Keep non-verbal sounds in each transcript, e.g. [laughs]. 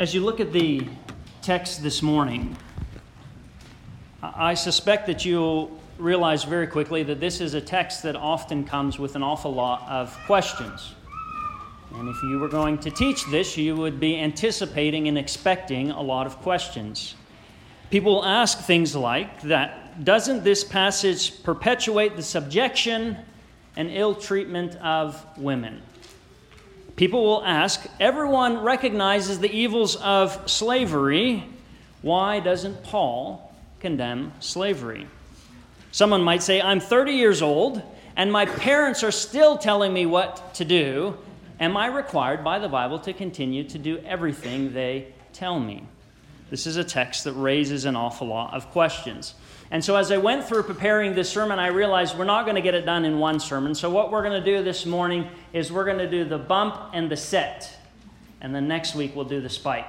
As you look at the text this morning, I suspect that you'll realize very quickly that this is a text that often comes with an awful lot of questions. And if you were going to teach this, you would be anticipating and expecting a lot of questions. People will ask things like that doesn't this passage perpetuate the subjection and ill treatment of women? People will ask, everyone recognizes the evils of slavery. Why doesn't Paul condemn slavery? Someone might say, I'm 30 years old and my parents are still telling me what to do. Am I required by the Bible to continue to do everything they tell me? This is a text that raises an awful lot of questions. And so, as I went through preparing this sermon, I realized we're not going to get it done in one sermon. So, what we're going to do this morning is we're going to do the bump and the set. And then next week, we'll do the spike.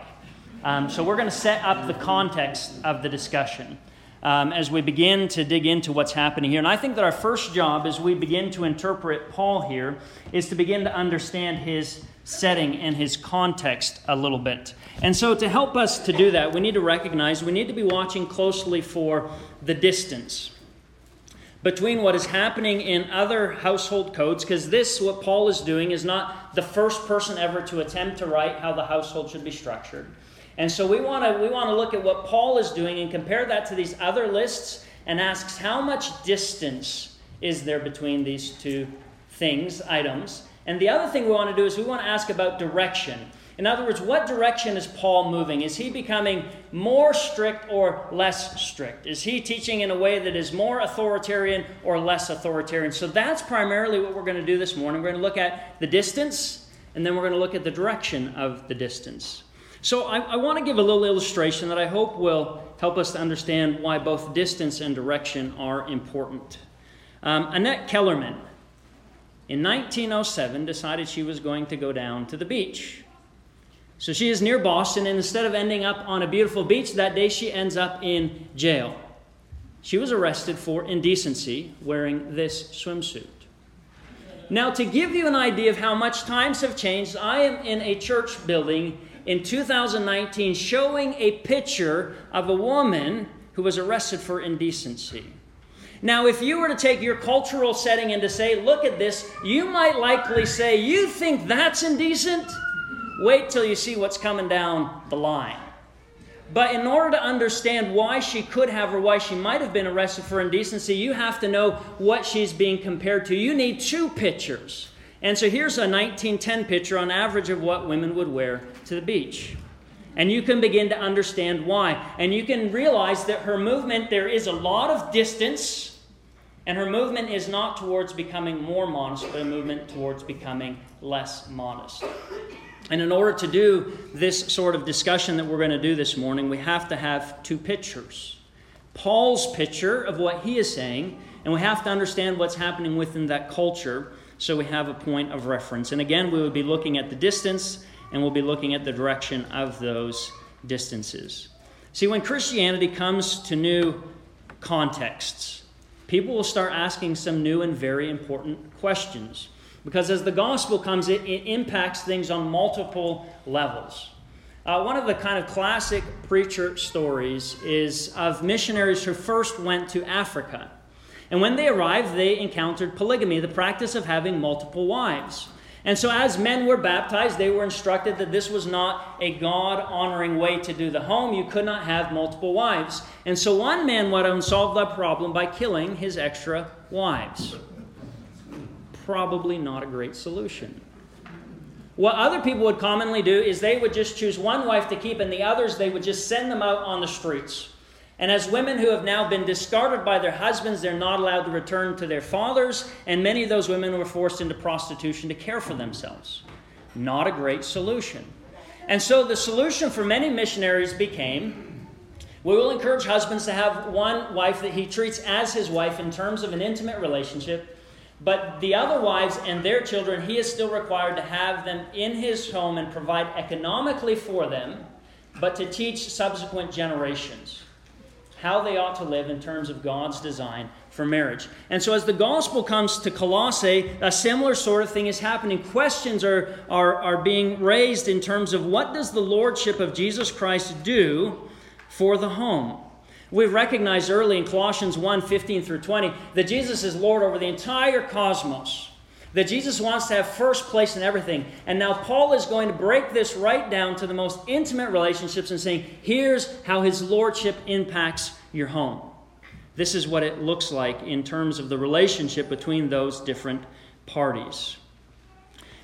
Um, so, we're going to set up the context of the discussion um, as we begin to dig into what's happening here. And I think that our first job as we begin to interpret Paul here is to begin to understand his setting and his context a little bit. And so, to help us to do that, we need to recognize we need to be watching closely for the distance between what is happening in other household codes, because this, what Paul is doing, is not the first person ever to attempt to write how the household should be structured. And so we want to we want to look at what Paul is doing and compare that to these other lists and asks how much distance is there between these two things, items. And the other thing we want to do is we want to ask about direction. In other words, what direction is Paul moving? Is he becoming more strict or less strict? Is he teaching in a way that is more authoritarian or less authoritarian? So that's primarily what we're going to do this morning. We're going to look at the distance, and then we're going to look at the direction of the distance. So I, I want to give a little illustration that I hope will help us to understand why both distance and direction are important. Um, Annette Kellerman, in 1907, decided she was going to go down to the beach. So she is near Boston, and instead of ending up on a beautiful beach that day, she ends up in jail. She was arrested for indecency wearing this swimsuit. Now, to give you an idea of how much times have changed, I am in a church building in 2019 showing a picture of a woman who was arrested for indecency. Now, if you were to take your cultural setting and to say, look at this, you might likely say, You think that's indecent? Wait till you see what's coming down the line. But in order to understand why she could have or why she might have been arrested for indecency, you have to know what she's being compared to. You need two pictures. And so here's a 1910 picture on average of what women would wear to the beach. And you can begin to understand why. And you can realize that her movement, there is a lot of distance, and her movement is not towards becoming more modest, but a movement towards becoming less modest. And in order to do this sort of discussion that we're going to do this morning, we have to have two pictures Paul's picture of what he is saying, and we have to understand what's happening within that culture so we have a point of reference. And again, we would be looking at the distance and we'll be looking at the direction of those distances. See, when Christianity comes to new contexts, people will start asking some new and very important questions. Because as the gospel comes, it, it impacts things on multiple levels. Uh, one of the kind of classic preacher stories is of missionaries who first went to Africa. And when they arrived, they encountered polygamy, the practice of having multiple wives. And so, as men were baptized, they were instructed that this was not a God honoring way to do the home. You could not have multiple wives. And so, one man went and solved that problem by killing his extra wives. Probably not a great solution. What other people would commonly do is they would just choose one wife to keep, and the others they would just send them out on the streets. And as women who have now been discarded by their husbands, they're not allowed to return to their fathers, and many of those women were forced into prostitution to care for themselves. Not a great solution. And so the solution for many missionaries became we will encourage husbands to have one wife that he treats as his wife in terms of an intimate relationship, but the other wives and their children, he is still required to have them in his home and provide economically for them, but to teach subsequent generations how they ought to live in terms of God's design for marriage. And so, as the gospel comes to Colossae, a similar sort of thing is happening. Questions are, are, are being raised in terms of what does the lordship of Jesus Christ do for the home? We recognized early in Colossians 1 15 through 20 that Jesus is Lord over the entire cosmos, that Jesus wants to have first place in everything. And now Paul is going to break this right down to the most intimate relationships and saying, here's how his lordship impacts your home. This is what it looks like in terms of the relationship between those different parties.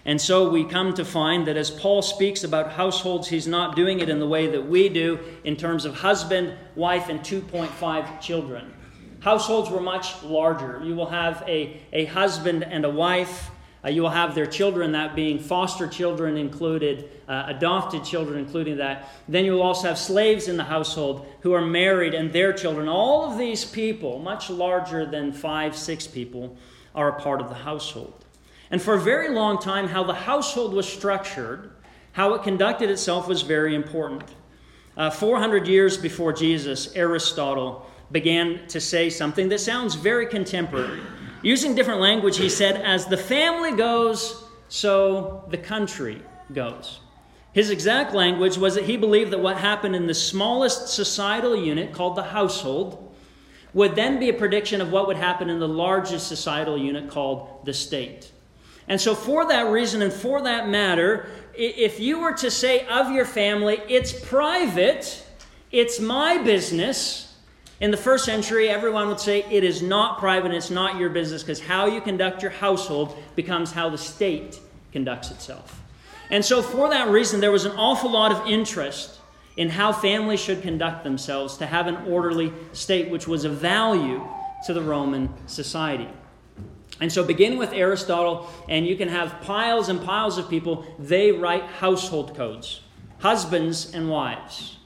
And so we come to find that as Paul speaks about households, he's not doing it in the way that we do in terms of husband, wife, and 2.5 children. Households were much larger. You will have a, a husband and a wife. Uh, you will have their children, that being foster children included, uh, adopted children including that. Then you will also have slaves in the household who are married and their children. All of these people, much larger than five, six people, are a part of the household. And for a very long time, how the household was structured, how it conducted itself was very important. Uh, 400 years before Jesus, Aristotle began to say something that sounds very contemporary. Using different language, he said, As the family goes, so the country goes. His exact language was that he believed that what happened in the smallest societal unit, called the household, would then be a prediction of what would happen in the largest societal unit, called the state. And so, for that reason and for that matter, if you were to say of your family, it's private, it's my business, in the first century, everyone would say it is not private, and it's not your business, because how you conduct your household becomes how the state conducts itself. And so, for that reason, there was an awful lot of interest in how families should conduct themselves to have an orderly state, which was of value to the Roman society. And so, beginning with Aristotle, and you can have piles and piles of people, they write household codes husbands and wives,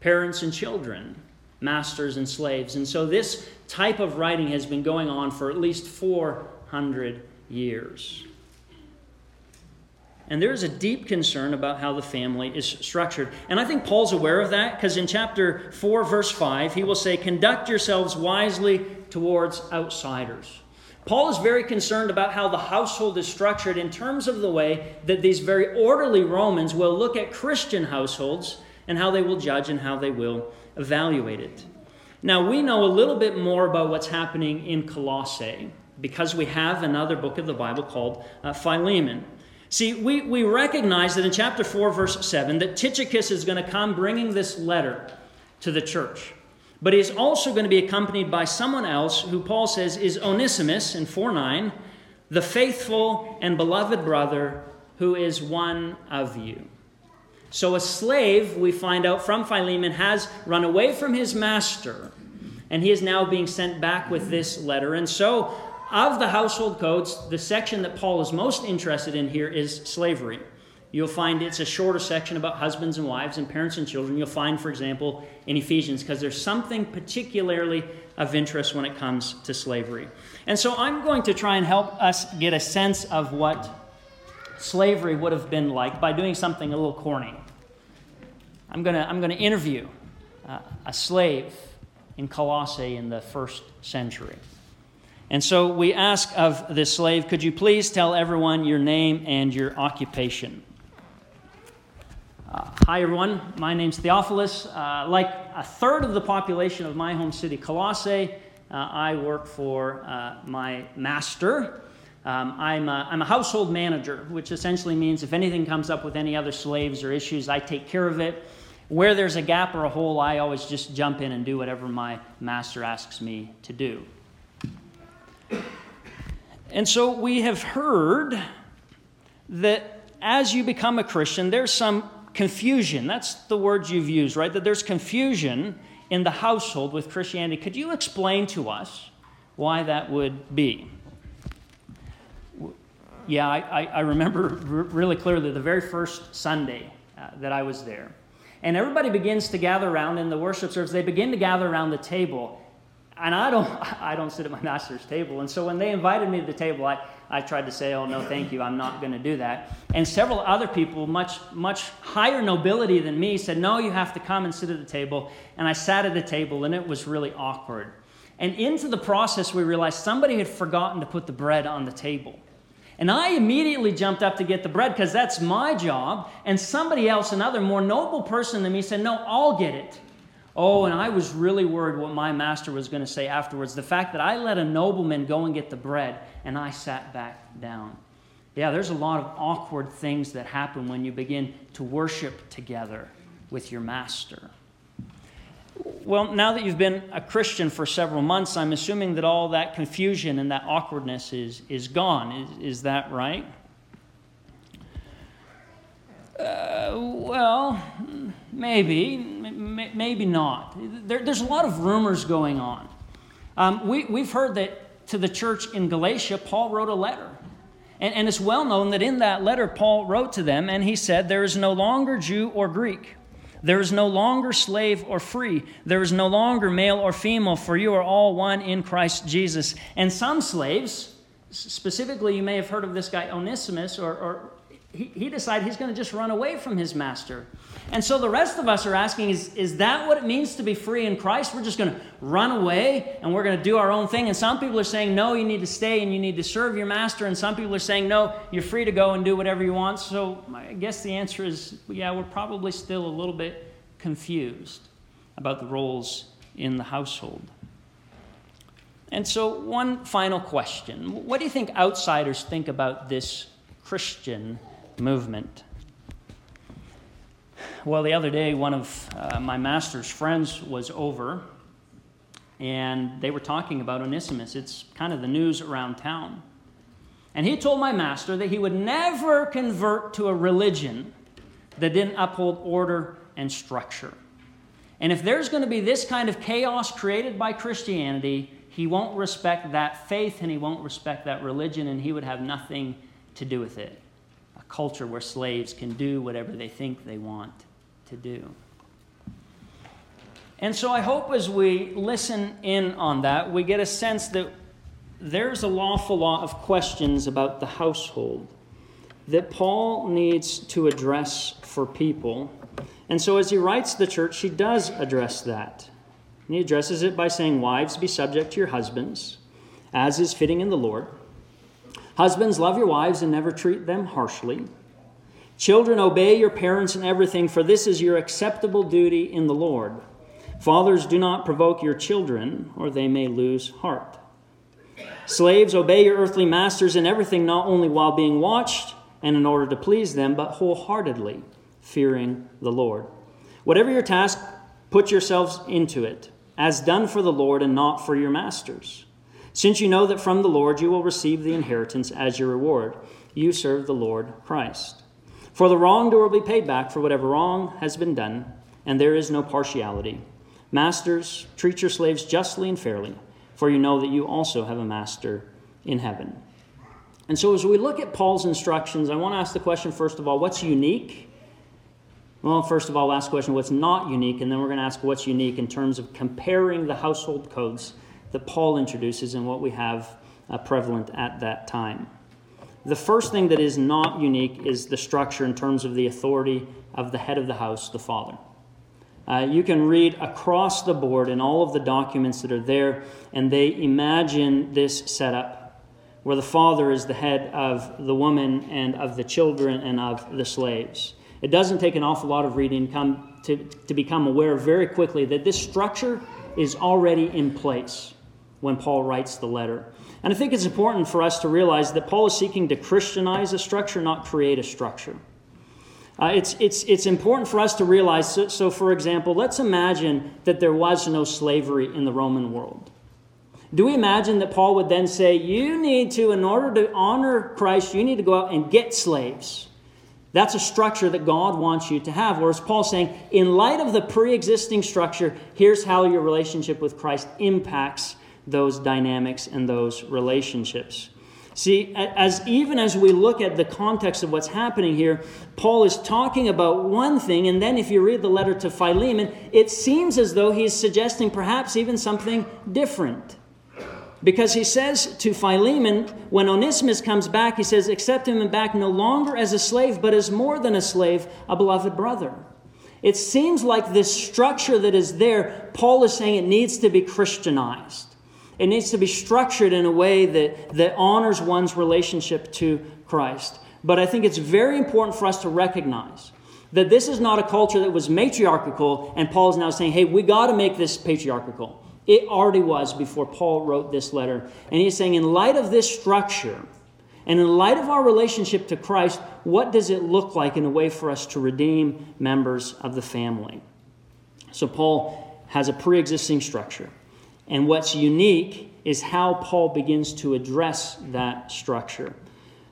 parents and children, masters and slaves. And so, this type of writing has been going on for at least 400 years. And there is a deep concern about how the family is structured. And I think Paul's aware of that because in chapter 4, verse 5, he will say, Conduct yourselves wisely towards outsiders. Paul is very concerned about how the household is structured in terms of the way that these very orderly Romans will look at Christian households and how they will judge and how they will evaluate it. Now, we know a little bit more about what's happening in Colossae because we have another book of the Bible called uh, Philemon. See, we, we recognize that in chapter 4, verse 7, that Tychicus is going to come bringing this letter to the church. But he's also going to be accompanied by someone else who Paul says is Onesimus in 4 9, the faithful and beloved brother who is one of you. So a slave, we find out from Philemon, has run away from his master, and he is now being sent back with this letter. And so, of the household codes, the section that Paul is most interested in here is slavery. You'll find it's a shorter section about husbands and wives and parents and children. You'll find, for example, in Ephesians, because there's something particularly of interest when it comes to slavery. And so I'm going to try and help us get a sense of what slavery would have been like by doing something a little corny. I'm going to I'm to interview uh, a slave in Colossae in the first century. And so we ask of this slave, could you please tell everyone your name and your occupation? Uh, hi, everyone. My name's Theophilus. Uh, like a third of the population of my home city, Colossae, uh, I work for uh, my master. Um, I'm, a, I'm a household manager, which essentially means if anything comes up with any other slaves or issues, I take care of it. Where there's a gap or a hole, I always just jump in and do whatever my master asks me to do. And so we have heard that as you become a Christian, there's some confusion. That's the words you've used, right? That there's confusion in the household with Christianity. Could you explain to us why that would be? Yeah, I, I remember really clearly the very first Sunday uh, that I was there. And everybody begins to gather around in the worship service. They begin to gather around the table. And I don't, [laughs] I don't sit at my master's table. And so when they invited me to the table, I, I tried to say, oh, no, thank you, I'm not going to do that. And several other people, much, much higher nobility than me, said, no, you have to come and sit at the table. And I sat at the table, and it was really awkward. And into the process, we realized somebody had forgotten to put the bread on the table. And I immediately jumped up to get the bread because that's my job. And somebody else, another more noble person than me, said, No, I'll get it. Oh, and I was really worried what my master was going to say afterwards. The fact that I let a nobleman go and get the bread and I sat back down. Yeah, there's a lot of awkward things that happen when you begin to worship together with your master. Well, now that you've been a Christian for several months, I'm assuming that all that confusion and that awkwardness is, is gone. Is, is that right? Uh, well, maybe, maybe not. There, there's a lot of rumors going on. Um, we, we've heard that to the church in Galatia, Paul wrote a letter. And, and it's well known that in that letter, Paul wrote to them, and he said, There is no longer Jew or Greek. There is no longer slave or free. There is no longer male or female, for you are all one in Christ Jesus. And some slaves, specifically, you may have heard of this guy Onesimus, or, or he, he decided he's going to just run away from his master. And so the rest of us are asking is, is that what it means to be free in Christ? We're just going to run away and we're going to do our own thing. And some people are saying, no, you need to stay and you need to serve your master. And some people are saying, no, you're free to go and do whatever you want. So I guess the answer is, yeah, we're probably still a little bit confused about the roles in the household. And so, one final question What do you think outsiders think about this Christian movement. Well, the other day, one of uh, my master's friends was over, and they were talking about Onesimus. It's kind of the news around town. And he told my master that he would never convert to a religion that didn't uphold order and structure. And if there's going to be this kind of chaos created by Christianity, he won't respect that faith and he won't respect that religion, and he would have nothing to do with it culture where slaves can do whatever they think they want to do. And so I hope as we listen in on that, we get a sense that there's an awful lot of questions about the household that Paul needs to address for people. And so as he writes the church, he does address that. And he addresses it by saying, Wives, be subject to your husbands, as is fitting in the Lord. Husbands, love your wives and never treat them harshly. Children, obey your parents in everything, for this is your acceptable duty in the Lord. Fathers, do not provoke your children, or they may lose heart. Slaves, obey your earthly masters in everything, not only while being watched and in order to please them, but wholeheartedly, fearing the Lord. Whatever your task, put yourselves into it, as done for the Lord and not for your masters since you know that from the Lord you will receive the inheritance as your reward. You serve the Lord Christ. For the wrongdoer will be paid back for whatever wrong has been done, and there is no partiality. Masters, treat your slaves justly and fairly, for you know that you also have a master in heaven. And so, as we look at Paul's instructions, I want to ask the question first of all what's unique? Well, first of all, last question what's not unique, and then we're going to ask what's unique in terms of comparing the household codes that Paul introduces and what we have uh, prevalent at that time. The first thing that is not unique is the structure in terms of the authority of the head of the house, the father. Uh, you can read across the board in all of the documents that are there, and they imagine this setup where the father is the head of the woman and of the children and of the slaves. It doesn't take an awful lot of reading come to, to become aware very quickly that this structure is already in place when Paul writes the letter. And I think it's important for us to realize that Paul is seeking to Christianize a structure, not create a structure. Uh, it's, it's, it's important for us to realize. So, so, for example, let's imagine that there was no slavery in the Roman world. Do we imagine that Paul would then say, You need to, in order to honor Christ, you need to go out and get slaves? That's a structure that God wants you to have. Whereas Paul's saying, in light of the pre existing structure, here's how your relationship with Christ impacts those dynamics and those relationships. See, as even as we look at the context of what's happening here, Paul is talking about one thing, and then if you read the letter to Philemon, it seems as though he's suggesting perhaps even something different. Because he says to Philemon, when Onesimus comes back, he says, Accept him back no longer as a slave, but as more than a slave, a beloved brother. It seems like this structure that is there, Paul is saying it needs to be Christianized. It needs to be structured in a way that, that honors one's relationship to Christ. But I think it's very important for us to recognize that this is not a culture that was matriarchal, and Paul is now saying, hey, we got to make this patriarchal. It already was before Paul wrote this letter. And he's saying, in light of this structure, and in light of our relationship to Christ, what does it look like in a way for us to redeem members of the family? So, Paul has a pre existing structure. And what's unique is how Paul begins to address that structure.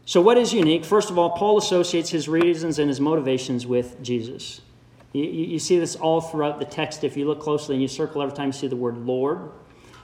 So, what is unique? First of all, Paul associates his reasons and his motivations with Jesus. You, you see this all throughout the text if you look closely and you circle every time you see the word Lord,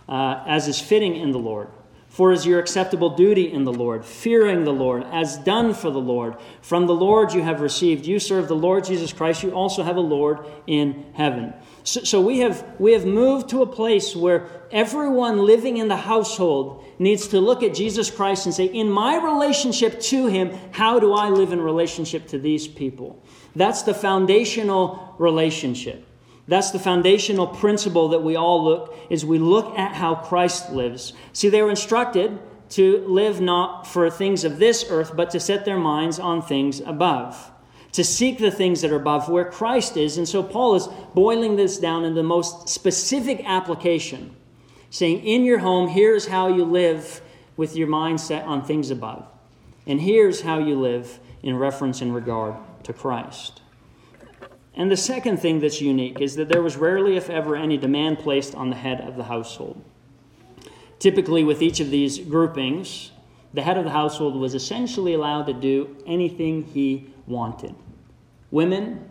uh, as is fitting in the Lord. For is your acceptable duty in the Lord, fearing the Lord, as done for the Lord. From the Lord you have received. You serve the Lord Jesus Christ. You also have a Lord in heaven. So, so, we, have, we have moved to a place where everyone living in the household needs to look at Jesus Christ and say, In my relationship to him, how do I live in relationship to these people? That's the foundational relationship. That's the foundational principle that we all look is we look at how Christ lives. See, they were instructed to live not for things of this earth, but to set their minds on things above, to seek the things that are above where Christ is. And so Paul is boiling this down in the most specific application, saying, In your home, here's how you live with your mind set on things above. And here's how you live in reference and regard to Christ. And the second thing that's unique is that there was rarely, if ever, any demand placed on the head of the household. Typically, with each of these groupings, the head of the household was essentially allowed to do anything he wanted. Women,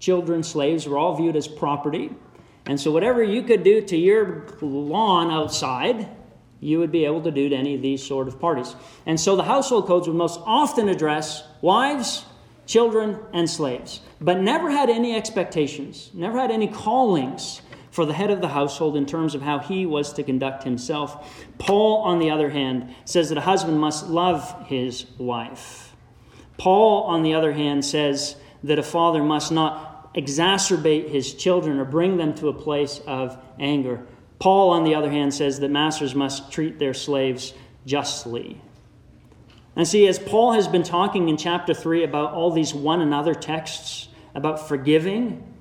children, slaves were all viewed as property. And so, whatever you could do to your lawn outside, you would be able to do to any of these sort of parties. And so, the household codes would most often address wives, children, and slaves, but never had any expectations, never had any callings for the head of the household in terms of how he was to conduct himself. Paul, on the other hand, says that a husband must love his wife. Paul, on the other hand, says that a father must not exacerbate his children or bring them to a place of anger. Paul, on the other hand, says that masters must treat their slaves justly. And see, as Paul has been talking in chapter 3 about all these one another texts, about forgiving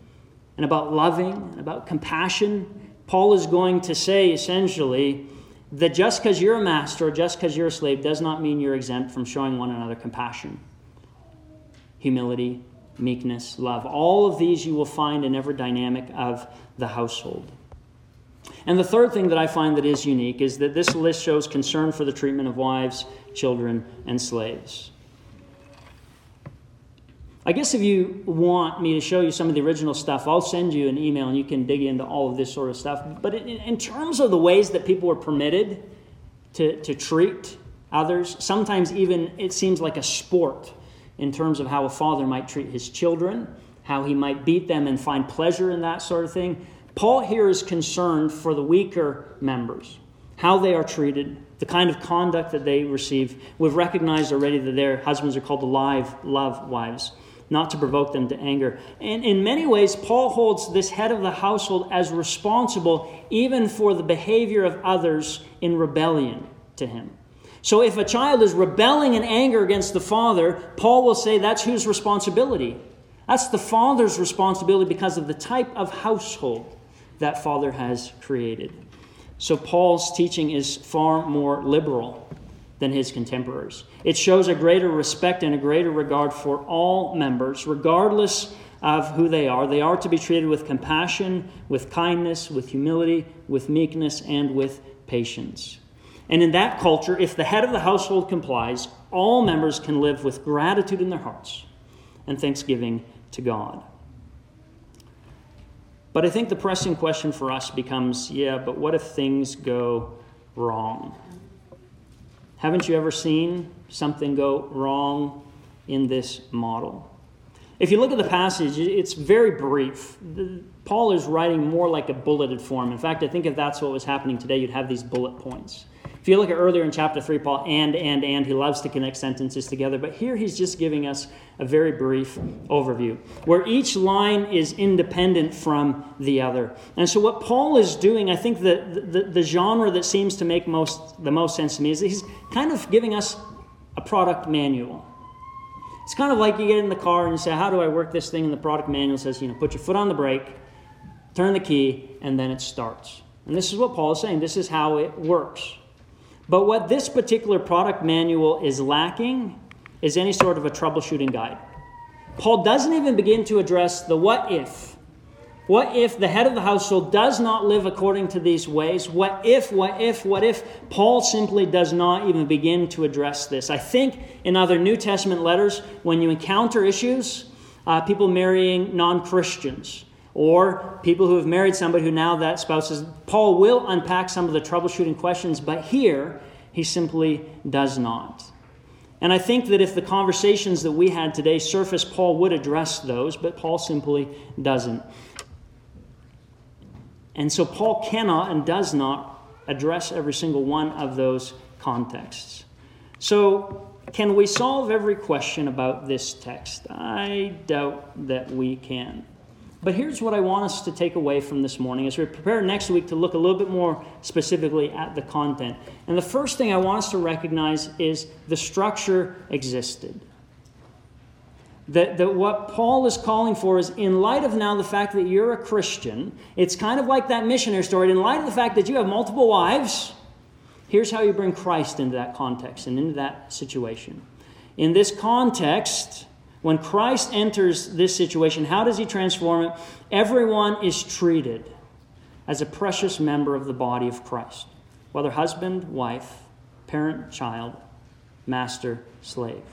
and about loving and about compassion, Paul is going to say essentially that just because you're a master or just because you're a slave does not mean you're exempt from showing one another compassion, humility, meekness, love. All of these you will find in every dynamic of the household. And the third thing that I find that is unique is that this list shows concern for the treatment of wives, children, and slaves. I guess if you want me to show you some of the original stuff, I'll send you an email and you can dig into all of this sort of stuff. But in, in terms of the ways that people were permitted to, to treat others, sometimes even it seems like a sport in terms of how a father might treat his children, how he might beat them and find pleasure in that sort of thing. Paul here is concerned for the weaker members, how they are treated, the kind of conduct that they receive. We've recognized already that their husbands are called the live love wives, not to provoke them to anger. And in many ways, Paul holds this head of the household as responsible even for the behavior of others in rebellion to him. So if a child is rebelling in anger against the father, Paul will say that's whose responsibility. That's the father's responsibility because of the type of household that Father has created. So Paul's teaching is far more liberal than his contemporaries. It shows a greater respect and a greater regard for all members, regardless of who they are. They are to be treated with compassion, with kindness, with humility, with meekness, and with patience. And in that culture, if the head of the household complies, all members can live with gratitude in their hearts and thanksgiving to God. But I think the pressing question for us becomes yeah, but what if things go wrong? Haven't you ever seen something go wrong in this model? If you look at the passage, it's very brief. Paul is writing more like a bulleted form. In fact, I think if that's what was happening today, you'd have these bullet points. If you look at earlier in chapter 3, Paul, and, and, and, he loves to connect sentences together, but here he's just giving us a very brief overview where each line is independent from the other. And so, what Paul is doing, I think the, the, the genre that seems to make most, the most sense to me is he's kind of giving us a product manual. It's kind of like you get in the car and you say, How do I work this thing? And the product manual says, You know, put your foot on the brake, turn the key, and then it starts. And this is what Paul is saying. This is how it works. But what this particular product manual is lacking is any sort of a troubleshooting guide. Paul doesn't even begin to address the what if. What if the head of the household does not live according to these ways? What if, what if, what if? Paul simply does not even begin to address this. I think in other New Testament letters, when you encounter issues, uh, people marrying non Christians, or people who have married somebody who now that spouse is. Paul will unpack some of the troubleshooting questions, but here he simply does not. And I think that if the conversations that we had today surface, Paul would address those, but Paul simply doesn't. And so Paul cannot and does not address every single one of those contexts. So, can we solve every question about this text? I doubt that we can. But here's what I want us to take away from this morning as we prepare next week to look a little bit more specifically at the content. And the first thing I want us to recognize is the structure existed. That, that what Paul is calling for is, in light of now the fact that you're a Christian, it's kind of like that missionary story. In light of the fact that you have multiple wives, here's how you bring Christ into that context and into that situation. In this context, when Christ enters this situation, how does he transform it? Everyone is treated as a precious member of the body of Christ, whether husband, wife, parent, child, master, slave.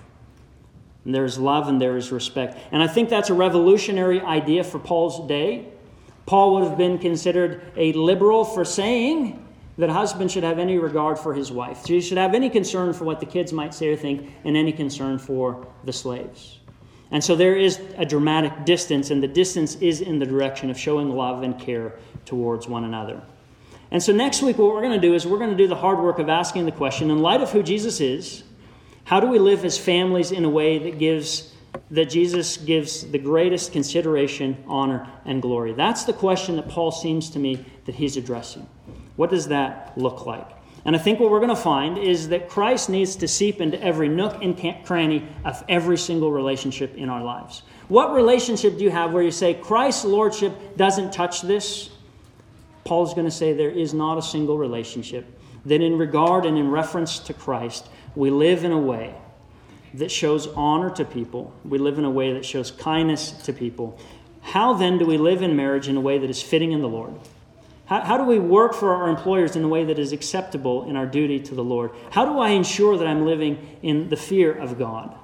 And there is love and there is respect. And I think that's a revolutionary idea for Paul's day. Paul would have been considered a liberal for saying that a husband should have any regard for his wife. He should have any concern for what the kids might say or think, and any concern for the slaves. And so there is a dramatic distance, and the distance is in the direction of showing love and care towards one another. And so next week, what we're going to do is we're going to do the hard work of asking the question in light of who Jesus is, how do we live as families in a way that gives that Jesus gives the greatest consideration, honor, and glory? That's the question that Paul seems to me that he's addressing. What does that look like? And I think what we're going to find is that Christ needs to seep into every nook and cranny of every single relationship in our lives. What relationship do you have where you say Christ's lordship doesn't touch this? Paul's going to say there is not a single relationship that, in regard and in reference to Christ, we live in a way that shows honor to people. We live in a way that shows kindness to people. How then do we live in marriage in a way that is fitting in the Lord? How, how do we work for our employers in a way that is acceptable in our duty to the Lord? How do I ensure that I'm living in the fear of God?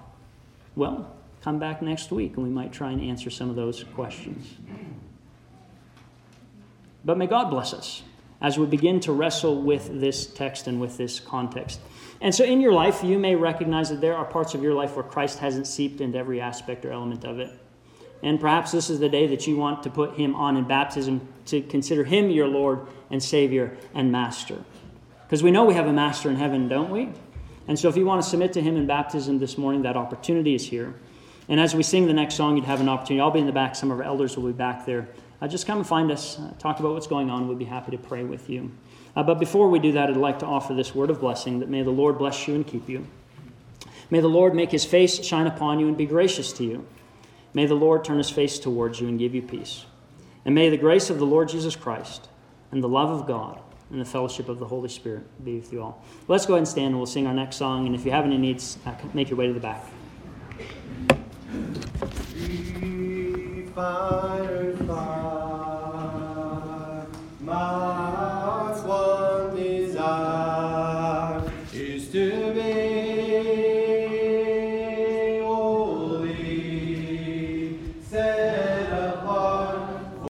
Well, come back next week and we might try and answer some of those questions. But may God bless us as we begin to wrestle with this text and with this context. And so in your life, you may recognize that there are parts of your life where Christ hasn't seeped into every aspect or element of it. And perhaps this is the day that you want to put him on in baptism to consider him your Lord and Savior and Master. Because we know we have a Master in heaven, don't we? And so if you want to submit to him in baptism this morning, that opportunity is here. And as we sing the next song, you'd have an opportunity. I'll be in the back, some of our elders will be back there. Uh, just come and find us, uh, talk about what's going on. We'd be happy to pray with you. Uh, but before we do that, I'd like to offer this word of blessing that may the Lord bless you and keep you. May the Lord make his face shine upon you and be gracious to you. May the Lord turn his face towards you and give you peace. And may the grace of the Lord Jesus Christ and the love of God and the fellowship of the Holy Spirit be with you all. Let's go ahead and stand and we'll sing our next song. And if you have any needs, uh, make your way to the back.